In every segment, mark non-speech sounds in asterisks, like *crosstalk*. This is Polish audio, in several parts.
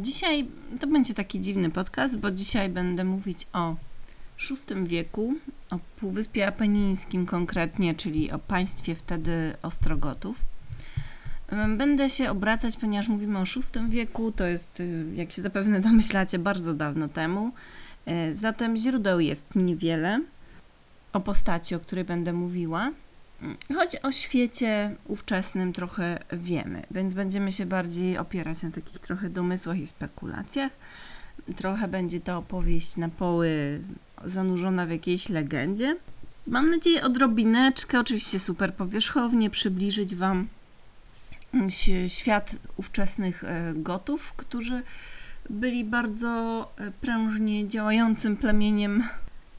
Dzisiaj to będzie taki dziwny podcast, bo dzisiaj będę mówić o VI wieku, o Półwyspie Apenińskim konkretnie, czyli o państwie wtedy Ostrogotów. Będę się obracać, ponieważ mówimy o VI wieku, to jest, y, jak się zapewne *laughs* domyślacie, bardzo dawno temu. Y, zatem źródeł jest niewiele o postaci, o której będę mówiła. Choć o świecie ówczesnym trochę wiemy, więc będziemy się bardziej opierać na takich trochę domysłach i spekulacjach. Trochę będzie to opowieść na poły zanurzona w jakiejś legendzie. Mam nadzieję odrobineczkę, oczywiście super powierzchownie, przybliżyć Wam świat ówczesnych e, gotów, którzy byli bardzo e, prężnie działającym plemieniem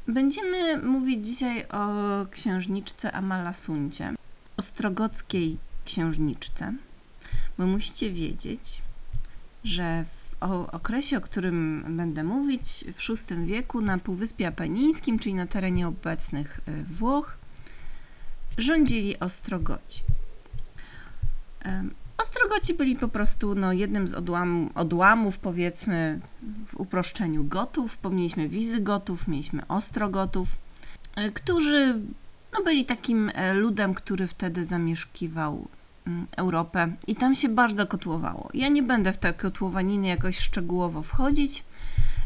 Będziemy mówić dzisiaj o księżniczce Amalasuncie, ostrogockiej księżniczce, bo musicie wiedzieć, że w okresie, o którym będę mówić, w VI wieku na Półwyspie Apenińskim, czyli na terenie obecnych y, Włoch, rządzili Ostrogoci. Ostrogoci byli po prostu no, jednym z odłam, odłamów, powiedzmy, w uproszczeniu Gotów. Mieliśmy Wizygotów, mieliśmy Ostrogotów, e, którzy no, byli takim e, ludem, który wtedy zamieszkiwał mm, Europę i tam się bardzo kotłowało. Ja nie będę w te kotłowaniny jakoś szczegółowo wchodzić,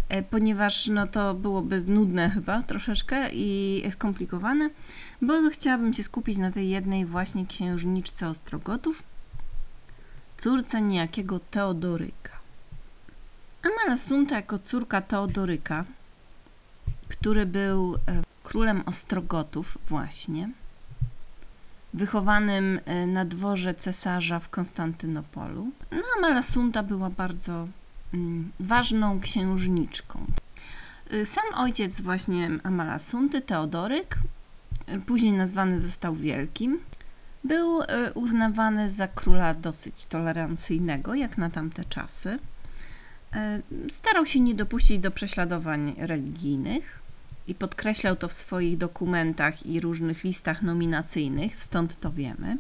e, ponieważ no, to byłoby nudne chyba troszeczkę i skomplikowane, bo chciałabym się skupić na tej jednej właśnie księżniczce Ostrogotów, córce niejakiego Teodoryka. Amalasunta jako córka Teodoryka, który był e, królem Ostrogotów właśnie, wychowanym e, na dworze cesarza w Konstantynopolu. No, Amalasunta była bardzo mm, ważną księżniczką. E, sam ojciec właśnie Amalasunty, Teodoryk, później nazwany został Wielkim, był e, uznawany za króla dosyć tolerancyjnego, jak na tamte czasy. E, starał się nie dopuścić do prześladowań religijnych i podkreślał to w swoich dokumentach i różnych listach nominacyjnych, stąd to wiemy.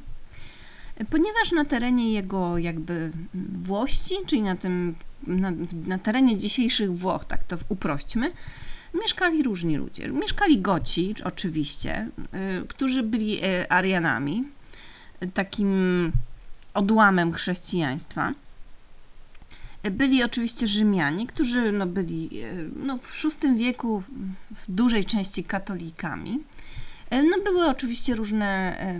E, ponieważ na terenie jego jakby włości, czyli na tym na, na terenie dzisiejszych Włoch, tak to uprośćmy, mieszkali różni ludzie. Mieszkali Goci, oczywiście, którzy byli Arianami, takim odłamem chrześcijaństwa. Byli oczywiście Rzymianie, którzy no, byli no, w VI wieku w dużej części katolikami. No, były oczywiście różne e,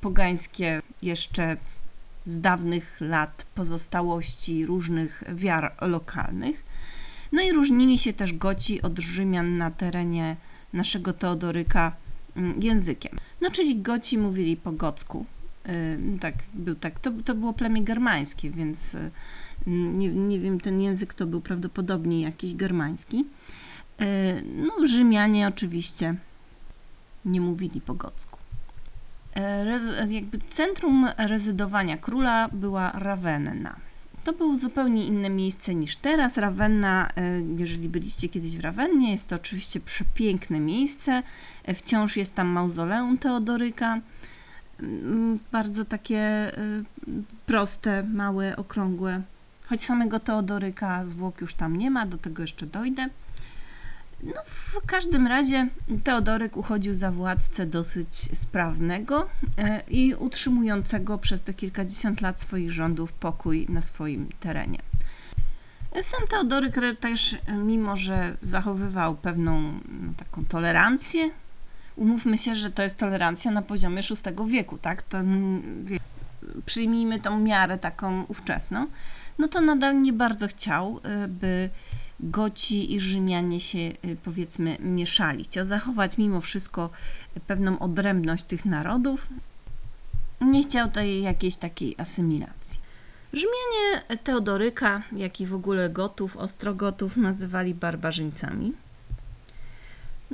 pogańskie jeszcze z dawnych lat pozostałości różnych wiar lokalnych. No i różnili się też Goci od Rzymian na terenie naszego Teodoryka mm, językiem. No czyli Goci mówili po gocku, tak, był tak. To, to było plemię germańskie, więc y, nie, nie wiem, ten język to był prawdopodobnie jakiś germański. Y, no, Rzymianie oczywiście nie mówili po gocku. Rez, jakby centrum rezydowania króla była Ravenna. To było zupełnie inne miejsce niż teraz. Ravenna, jeżeli byliście kiedyś w Ravennie, jest to oczywiście przepiękne miejsce. Wciąż jest tam mauzoleum Teodoryka. Mm, bardzo takie y, proste, małe, okrągłe. Choć samego Teodoryka zwłok już tam nie ma, do tego jeszcze dojdę. No, w każdym razie Teodoryk uchodził za władcę dosyć sprawnego e, i utrzymującego przez te kilkadziesiąt lat swoich rządów pokój na swoim terenie. Sam Teodoryk też, mimo że zachowywał pewną no, taką tolerancję umówmy się, że to jest tolerancja na poziomie VI wieku, tak? To przyjmijmy tą miarę taką ówczesną, no to nadal nie bardzo chciał, y, by Goci i Rzymianie się y, powiedzmy mieszali. Chciał zachować mimo wszystko pewną odrębność tych narodów. Nie chciał tej jakiejś takiej asymilacji. Rzymianie Teodoryka, jak i w ogóle Gotów, Ostrogotów nazywali barbarzyńcami.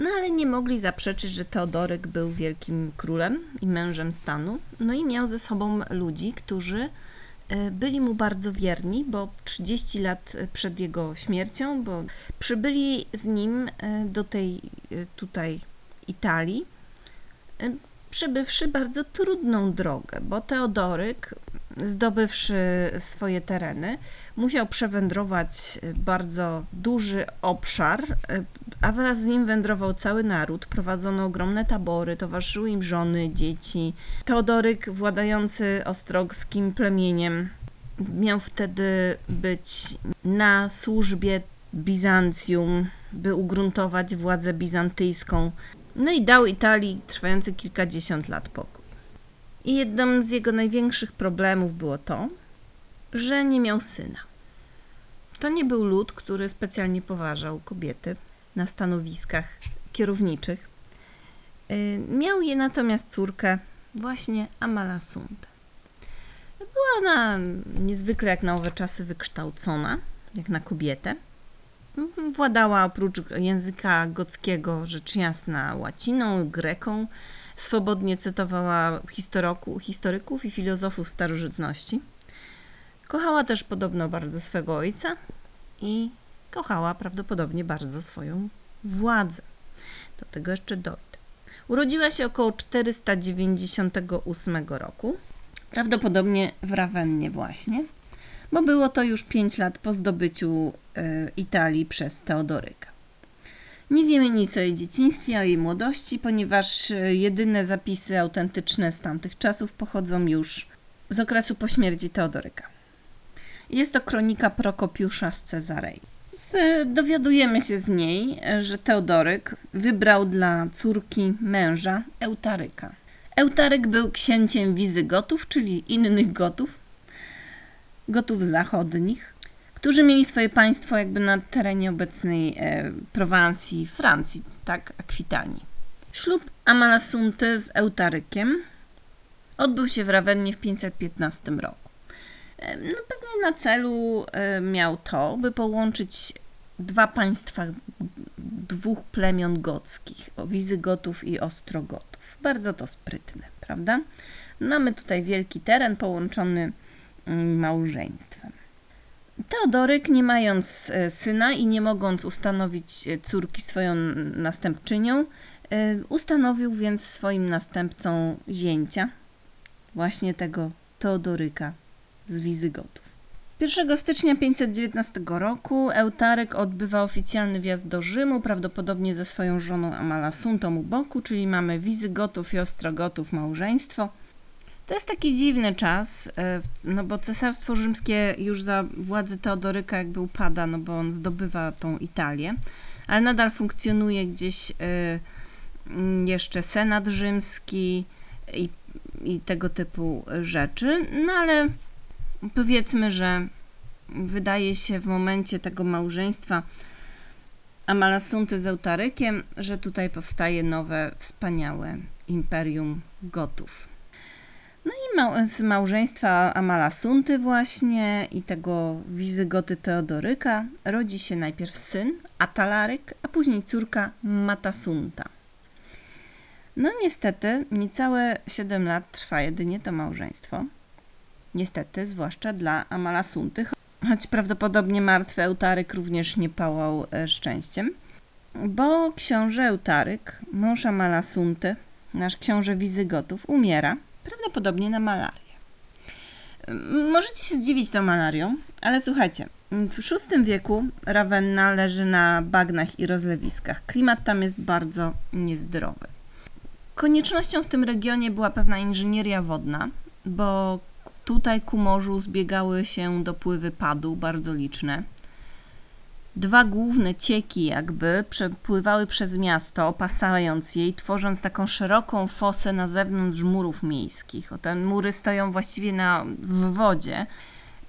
No ale nie mogli zaprzeczyć, że Teodoryk był wielkim królem i mężem stanu. No i miał ze sobą ludzi, którzy e, byli mu bardzo wierni, bo 30 lat przed jego śmiercią, bo przybyli z nim e, do tej e, tutaj Italii, przebywszy bardzo trudną drogę, bo Teodoryk zdobywszy swoje tereny, musiał przewędrować bardzo duży obszar, a wraz z nim wędrował cały naród. Prowadzono ogromne tabory, towarzyszyły im żony, dzieci. Teodoryk, władający ostrogskim plemieniem, miał wtedy być na służbie Bizancjum, by ugruntować władzę bizantyjską. No i dał Italii trwający kilkadziesiąt lat pokój. I jednym z jego największych problemów było to, że nie miał syna. To nie był lud, który specjalnie poważał kobiety na stanowiskach kierowniczych. Y, miał je natomiast córkę, właśnie Amalasuntę. Była ona niezwykle jak na owe czasy wykształcona, jak na kobietę. Władała oprócz języka gockiego, rzecz jasna, łaciną, greką. Swobodnie cytowała historyków i filozofów starożytności. Kochała też podobno bardzo swego ojca i kochała prawdopodobnie bardzo swoją władzę. Do tego jeszcze dojdę. Urodziła się około 498 roku, prawdopodobnie w Rawennie właśnie, bo było to już 5 lat po zdobyciu y, Italii przez Teodoryka. Nie wiemy nic o jej dzieciństwie, o jej młodości, ponieważ e, jedyne zapisy autentyczne z tamtych czasów pochodzą już z okresu po śmierci Teodoryka. Jest to kronika Prokopiusza z Cezarei. Dowiadujemy się z niej, że Teodoryk wybrał dla córki męża Eutaryka. Eutaryk był księciem Wizygotów, czyli innych Gotów, Gotów zachodnich, którzy mieli swoje państwo jakby na terenie obecnej e, Prowansji, Francji, tak, Akwitanii. Ślub Amalasunty z Eutarykiem odbył się w Rawennie w 515 roku. E, no, pewnie na celu e, miał to, by połączyć dwa państwa dwóch plemion gockich, Wizygotów i Ostrogotów. Bardzo to sprytne, prawda? Mamy tutaj wielki teren połączony mm, małżeństwem. Teodoryk, nie mając e, syna i nie mogąc ustanowić córki swoją następczynią, ustanowił więc swoim następcą zięcia, właśnie tego Teodoryka, z Wizygotów. 1 stycznia 519 roku Eutaryk odbywa oficjalny wjazd do Rzymu, prawdopodobnie ze swoją żoną Amalasuntą u boku, czyli mamy Wizygotów i Ostrogotów małżeństwo. To jest taki dziwny czas, e, no bo cesarstwo rzymskie już za władzy Teodoryka jakby upada, no bo on zdobywa tą Italię, ale nadal funkcjonuje gdzieś e, mm, jeszcze senat rzymski i, i tego typu rzeczy, no ale powiedzmy, że wydaje się w momencie tego małżeństwa Amalasunty z Eutarykiem, że tutaj powstaje nowe, wspaniałe imperium Gotów. No i z małżeństwa Amalasunty właśnie i tego Wizygoty Teodoryka rodzi się najpierw syn Atalaryk, a później córka Matasunta. No niestety niecałe 7 lat trwa jedynie to małżeństwo. Niestety, zwłaszcza dla Amalasunty, choć prawdopodobnie martwy Eutaryk również nie pałał e, szczęściem, bo książę Eutaryk, mąż Amalasunty, nasz książę Wizygotów, umiera, prawdopodobnie na malarię. Możecie się zdziwić tą malarią, ale słuchajcie, w VI wieku Ravenna leży na bagnach i rozlewiskach. Klimat tam jest bardzo niezdrowy. Koniecznością w tym regionie była pewna inżynieria wodna, bo Tutaj ku morzu zbiegały się dopływy padu, bardzo liczne. Dwa główne cieki jakby przepływały przez miasto, opasając jej, tworząc taką szeroką fosę na zewnątrz murów miejskich. O, te mury stoją właściwie na, w wodzie.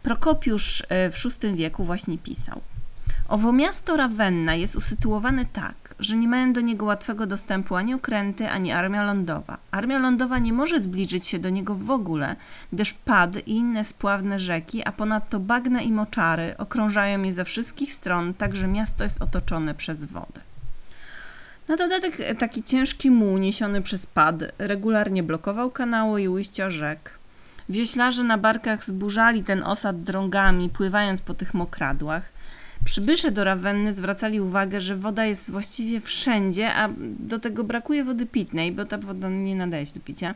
Prokopiusz e, w VI wieku właśnie pisał. Owo miasto Ravenna jest usytuowane tak, że nie mają do niego łatwego dostępu ani okręty, ani armia lądowa. Armia lądowa nie może zbliżyć się do niego w ogóle, gdyż pad i inne spławne rzeki, a ponadto bagna i moczary okrążają je ze wszystkich stron, tak że miasto jest otoczone przez wodę. Na dodatek taki ciężki muł niesiony przez pad regularnie blokował kanały i ujścia rzek. Wioślarze na barkach zburzali ten osad drągami, pływając po tych mokradłach – Przybysze do Rawenny zwracali uwagę, że woda jest właściwie wszędzie, a do tego brakuje wody pitnej, bo ta woda nie nadaje się do picia.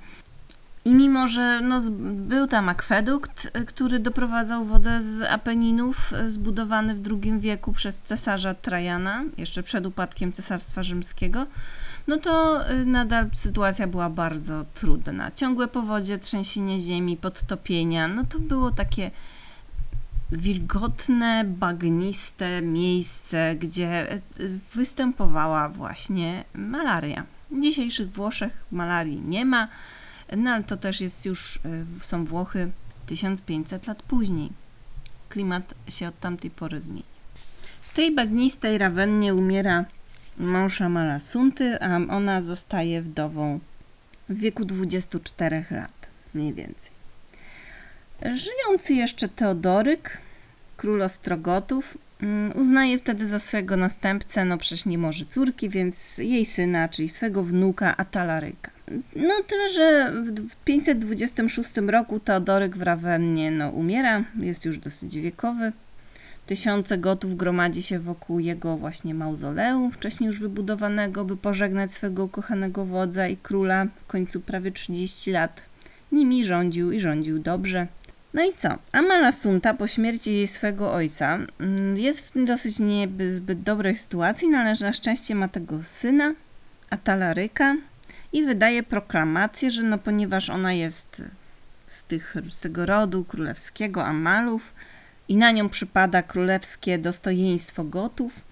I mimo, że no, był tam akwedukt, y, który doprowadzał wodę z Apeninów, y, zbudowany w II wieku przez cesarza Trajana, jeszcze przed upadkiem Cesarstwa Rzymskiego, no to y, nadal sytuacja była bardzo trudna. Ciągłe powodzie, trzęsienie ziemi, podtopienia, no to było takie wilgotne, bagniste miejsce, gdzie y, występowała właśnie malaria. W dzisiejszych Włoszech malarii nie ma, no ale to też jest już, y, są Włochy 1500 lat później. Klimat się od tamtej pory zmieni. W tej bagnistej Rawennie umiera mąż Amalasunty, a ona zostaje wdową w wieku 24 lat, mniej więcej. Żyjący jeszcze Teodoryk, król Ostrogotów, mm, uznaje wtedy za swego następcę, no przecież nie może córki, więc jej syna, czyli swego wnuka Atalaryka. No tyle, że w 526 roku Teodoryk w Rawennie no, umiera, jest już dosyć wiekowy. Tysiące gotów gromadzi się wokół jego właśnie mauzoleum, wcześniej już wybudowanego, by pożegnać swego ukochanego wodza i króla. W końcu prawie 30 lat nimi rządził i rządził dobrze. No i co? Amalasunta po śmierci swego ojca mm, jest w dosyć niezbyt dobrej sytuacji, no ale na szczęście ma tego syna, Atalaryka i wydaje proklamację, że no ponieważ ona jest z, tych, z tego rodu królewskiego Amalów i na nią przypada królewskie dostojeństwo Gotów,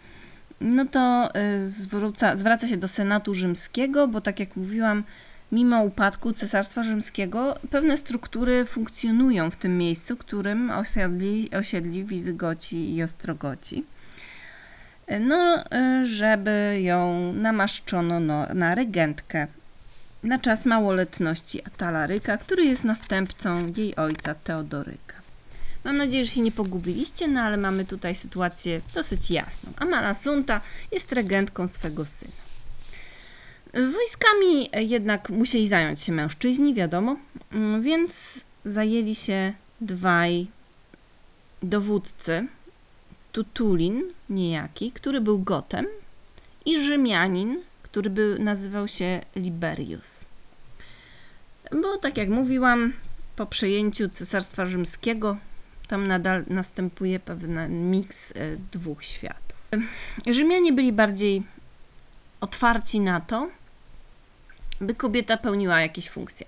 no to y, zwróca, zwraca się do Senatu Rzymskiego, bo tak jak mówiłam, mimo upadku Cesarstwa Rzymskiego pewne struktury funkcjonują w tym miejscu, którym osiedli, osiedli Wizygoci i Ostrogoci. No, żeby ją namaszczono no, na regentkę na czas małoletności Atalaryka, który jest następcą jej ojca Teodoryka. Mam nadzieję, że się nie pogubiliście, no ale mamy tutaj sytuację dosyć jasną. Amalasunta jest regentką swego syna. Wojskami jednak musieli zająć się mężczyźni, wiadomo, mm, więc zajęli się dwaj dowódcy. Tutulin niejaki, który był Gotem i Rzymianin, który był, nazywał się Liberius. Bo tak jak mówiłam, po przejęciu Cesarstwa Rzymskiego tam nadal następuje pewien miks e, dwóch światów. Rzymianie byli bardziej otwarci na to, by kobieta pełniła jakieś funkcje.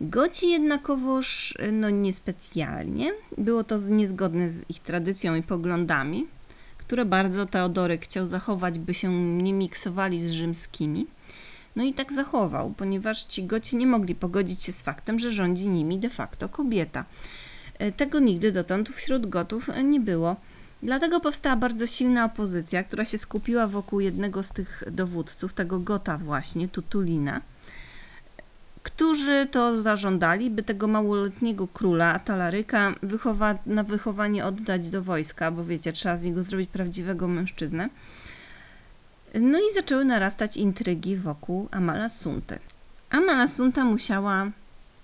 Goci jednakowoż no niespecjalnie. Było to niezgodne z ich tradycją i poglądami, które bardzo Teodoryk chciał zachować, by się nie miksowali z rzymskimi. No i tak zachował, ponieważ ci goci nie mogli pogodzić się z faktem, że rządzi nimi de facto kobieta. Tego nigdy dotąd wśród gotów nie było. Dlatego powstała bardzo silna opozycja, która się skupiła wokół jednego z tych dowódców, tego Gota właśnie, Tutulina, którzy to zażądali, by tego małoletniego króla, Atalaryka, wychowa- na wychowanie oddać do wojska, bo wiecie, trzeba z niego zrobić prawdziwego mężczyznę. No i zaczęły narastać intrygi wokół Amalasunty. Amalasunta musiała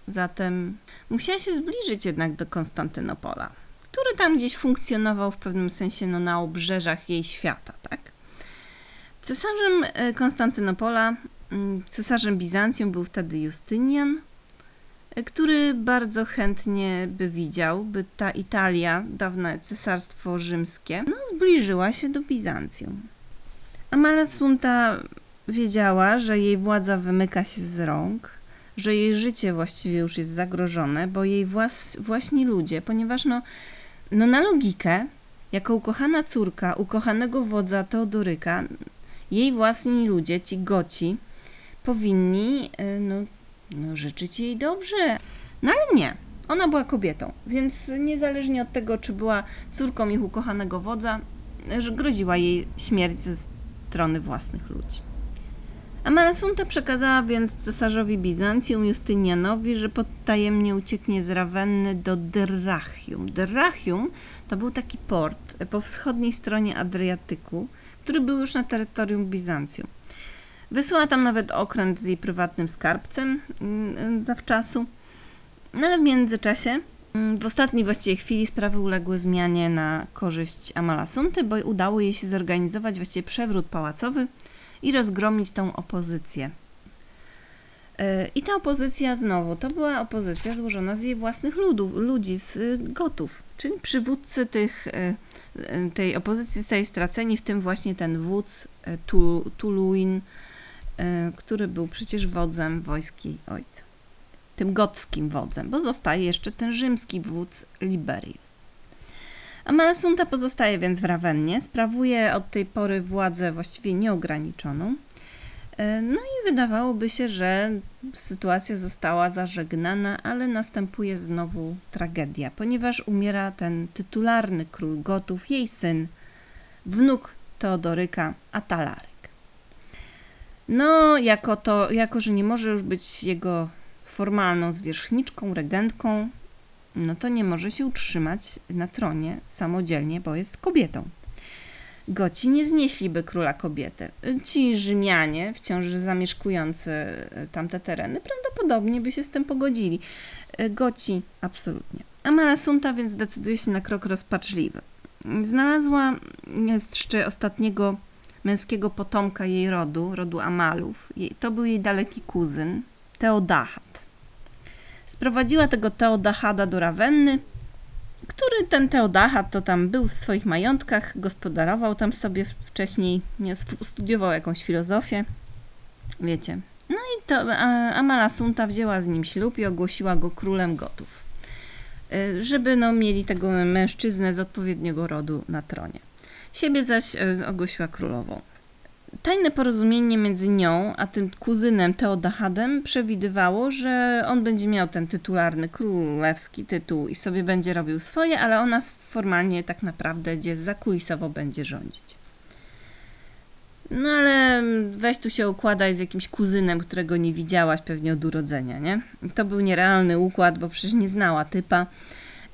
zatem, musiała się zbliżyć jednak do Konstantynopola który tam gdzieś funkcjonował w pewnym sensie no, na obrzeżach jej świata, tak? Cesarzem Konstantynopola, cesarzem Bizancjum był wtedy Justynian, który bardzo chętnie by widział, by ta Italia, dawne cesarstwo rzymskie, no, zbliżyła się do Bizancjum. Amalasunta wiedziała, że jej władza wymyka się z rąk, że jej życie właściwie już jest zagrożone, bo jej włas, właśnie ludzie, ponieważ no, no na logikę, jako ukochana córka ukochanego wodza Teodoryka, jej własni ludzie, ci goci, powinni no, no, życzyć jej dobrze. No ale nie. Ona była kobietą, więc niezależnie od tego, czy była córką ich ukochanego wodza, groziła jej śmierć ze strony własnych ludzi. Amalasunta przekazała więc cesarzowi Bizancjum Justynianowi, że potajemnie ucieknie z Rawenny do Dyrrachium. Dyrrachium to był taki port po wschodniej stronie Adriatyku, który był już na terytorium Bizancjum. Wysłała tam nawet okręt z jej prywatnym skarbcem zawczasu, no ale w międzyczasie w ostatniej właściwie chwili sprawy uległy zmianie na korzyść Amalasunty, bo udało jej się zorganizować właściwie przewrót pałacowy, i rozgromić tą opozycję. E, I ta opozycja znowu, to była opozycja złożona z jej własnych ludów, ludzi, z y, gotów, czyli przywódcy tych, e, e, tej opozycji zostali straceni, w tym właśnie ten wódz Tuluin, który był przecież wodzem wojski ojca. Tym gockim wodzem, bo zostaje jeszcze ten rzymski wódz Liberius. Amalsunta pozostaje więc w Rawennie, sprawuje od tej pory władzę właściwie nieograniczoną. E, no i wydawałoby się, że sytuacja została zażegnana, ale następuje znowu tragedia, ponieważ umiera ten tytularny król Gotów, jej syn, wnuk Teodoryka, Atalarek. No, jako, to, jako że nie może już być jego formalną zwierzchniczką, regentką, no to nie może się utrzymać na tronie samodzielnie, bo jest kobietą. Goci nie znieśliby króla kobiety. Ci Rzymianie, wciąż zamieszkujący tamte tereny, prawdopodobnie by się z tym pogodzili. Goci absolutnie. Amalasunta więc decyduje się na krok rozpaczliwy. Znalazła jeszcze ostatniego męskiego potomka jej rodu, rodu Amalów. To był jej daleki kuzyn, Teodachat. Sprowadziła tego Teodachada do Rawenny, który ten Teodachat to tam był w swoich majątkach, gospodarował tam sobie wcześniej, nie, studiował jakąś filozofię, wiecie. No i to Amala Sunta wzięła z nim ślub i ogłosiła go królem gotów, y, żeby no, mieli tego mężczyznę z odpowiedniego rodu na tronie. Siebie zaś y, ogłosiła królową. Tajne porozumienie między nią a tym kuzynem Teodahadem przewidywało, że on będzie miał ten tytularny królewski tytuł i sobie będzie robił swoje, ale ona formalnie tak naprawdę gdzie zakulisowo będzie rządzić. No ale weź tu się układaj z jakimś kuzynem, którego nie widziałaś pewnie od urodzenia, nie? To był nierealny układ, bo przecież nie znała typa.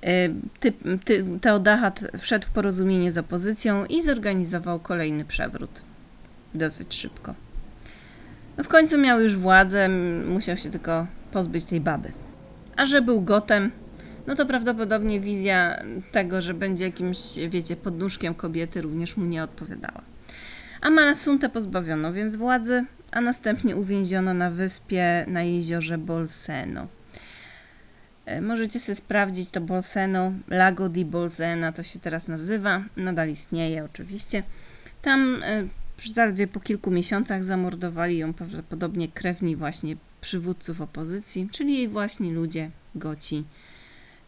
Y, typ, ty, Teodahat wszedł w porozumienie z opozycją i zorganizował kolejny przewrót dosyć szybko. No w końcu miał już władzę, musiał się tylko pozbyć tej baby. A że był gotem, no to prawdopodobnie wizja tego, że będzie jakimś, wiecie, podnóżkiem kobiety również mu nie odpowiadała. A Malasuntę pozbawiono więc władzy, a następnie uwięziono na wyspie na jeziorze Bolseno. E, możecie sobie sprawdzić to Bolseno, Lago di Bolsena to się teraz nazywa, nadal istnieje oczywiście. Tam e, zaledwie po kilku miesiącach zamordowali ją prawdopodobnie krewni właśnie przywódców opozycji, czyli jej właśnie ludzie, goci.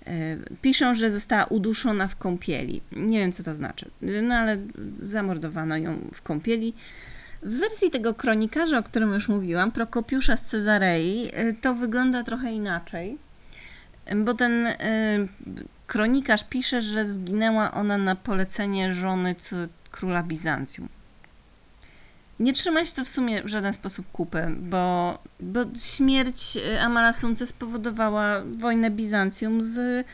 E, piszą, że została uduszona w kąpieli. Nie wiem, co to znaczy, no ale zamordowano ją w kąpieli. W wersji tego kronikarza, o którym już mówiłam, Prokopiusza z Cezarei, e, to wygląda trochę inaczej, bo ten e, kronikarz pisze, że zginęła ona na polecenie żony króla Bizancjum. Nie trzyma się to w sumie w żaden sposób kupy, bo, bo śmierć y, Amalasuncy spowodowała wojnę Bizancjum z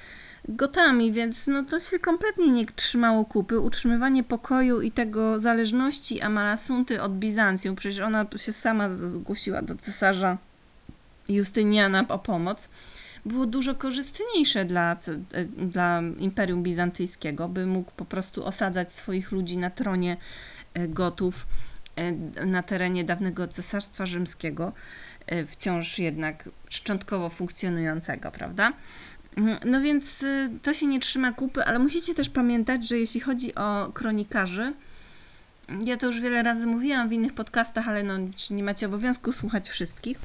Gotami, więc no to się kompletnie nie trzymało kupy. Utrzymywanie pokoju i tego zależności Amalasunty od Bizancjum, przecież ona się sama zgłosiła do cesarza Justyniana o pomoc, było dużo korzystniejsze dla, y, dla Imperium Bizantyjskiego, by mógł po prostu osadzać swoich ludzi na tronie y, Gotów na terenie dawnego Cesarstwa Rzymskiego, e, wciąż jednak szczątkowo funkcjonującego, prawda? Mhm, no więc e, to się nie trzyma kupy, ale musicie też pamiętać, że jeśli chodzi o kronikarzy, ja to już wiele razy mówiłam w innych podcastach, ale no, nie macie obowiązku słuchać wszystkich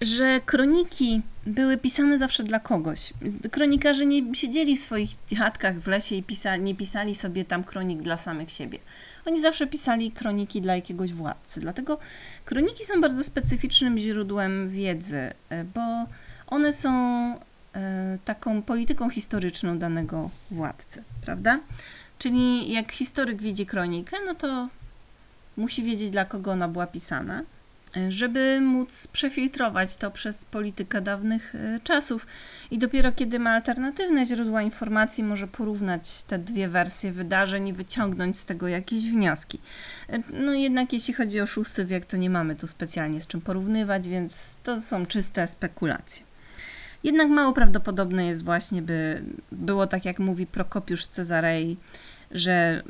że kroniki były pisane zawsze dla kogoś. Kronikarze nie siedzieli w swoich chatkach w lesie i nie pisali sobie tam kronik dla samych siebie. Oni zawsze pisali kroniki dla jakiegoś władcy. Dlatego kroniki są bardzo specyficznym źródłem wiedzy, e, bo one są e, taką polityką historyczną danego władcy, prawda? Czyli jak historyk widzi kronikę, no to musi wiedzieć, dla kogo ona była pisana żeby móc przefiltrować to przez politykę dawnych e, czasów. I dopiero kiedy ma alternatywne źródła informacji, może porównać te dwie wersje wydarzeń i wyciągnąć z tego jakieś wnioski. E, no jednak jeśli chodzi o VI wiek, to nie mamy tu specjalnie z czym porównywać, więc to są czyste spekulacje. Jednak mało prawdopodobne jest właśnie, by było tak jak mówi Prokopiusz Cezarei, że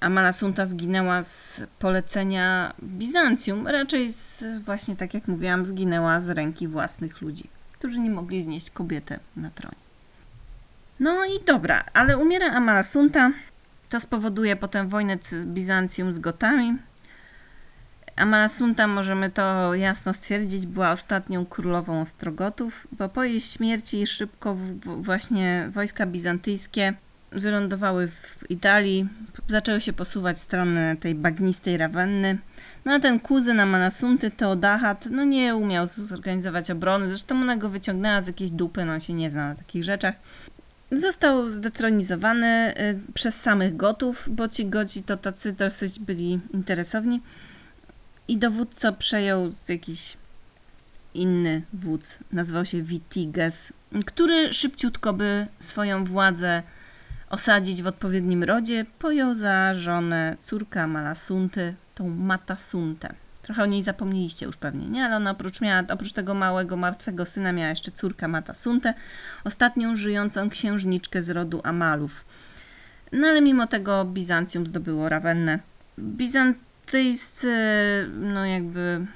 Amalasunta zginęła z polecenia Bizancjum, raczej z, właśnie tak jak mówiłam, zginęła z ręki własnych ludzi, którzy nie mogli znieść kobietę na tronie. No i dobra, ale umiera Amalasunta, to spowoduje potem wojnę z Bizancjum z Gotami. Amalasunta, możemy to jasno stwierdzić, była ostatnią królową Ostrogotów, bo po jej śmierci szybko właśnie wojska bizantyjskie wylądowały w Italii, zaczęły się posuwać w stronę tej bagnistej Rawenny. No a ten kuzyn Amalasunty, Teodahat, no nie umiał zorganizować obrony, zresztą ona go wyciągnęła z jakiejś dupy, no on się nie zna na takich rzeczach. Został zdetronizowany y, przez samych Gotów, bo ci Goci to tacy dosyć byli interesowni. I dowódcą przejął jakiś inny wódz, nazywał się Witiges, który szybciutko by swoją władzę osadzić w odpowiednim rodzie, pojął za żonę córka Malasunty, tą Matasuntę. Trochę o niej zapomnieliście już pewnie, nie? Ale ona oprócz, miała, oprócz tego małego, martwego syna miała jeszcze córkę Matasuntę, ostatnią żyjącą księżniczkę z rodu Amalów. No ale mimo tego Bizancjum zdobyło Rawennę. Bizantyjscy, no jakby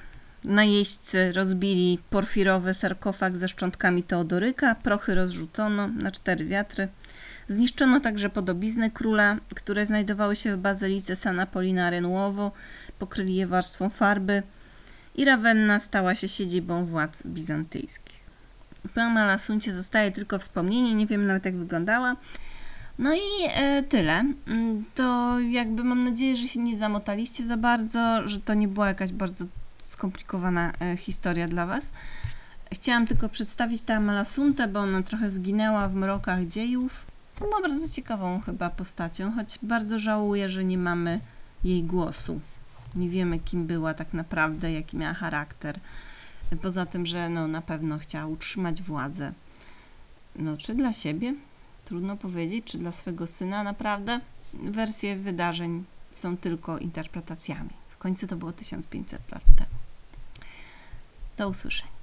najeźdźcy rozbili porfirowy sarkofag ze szczątkami Teodoryka, prochy rozrzucono na cztery wiatry. Zniszczono także podobizny króla, które znajdowały się w bazylice San Apollinare Nuovo, pokryli je warstwą farby i Ravenna stała się siedzibą władz bizantyjskich. Po Malasuncie zostaje tylko wspomnienie, nie wiem nawet jak wyglądała. No i e, tyle. Mm, To jakby mam nadzieję, że się nie zamotaliście za bardzo, że to nie była jakaś bardzo skomplikowana e, historia dla Was. Chciałam tylko przedstawić tę Malasuntę, bo ona trochę zginęła w mrokach dziejów. Była bardzo ciekawą chyba postacią, choć bardzo żałuję, że nie mamy jej głosu. Nie wiemy, kim była tak naprawdę, jaki miała charakter. Poza tym, że no, na pewno chciała utrzymać władzę. No, czy dla siebie? Trudno powiedzieć, czy dla swego syna naprawdę. Wersje wydarzeń są tylko interpretacjami. W końcu to było 1500 lat temu. Do usłyszenia.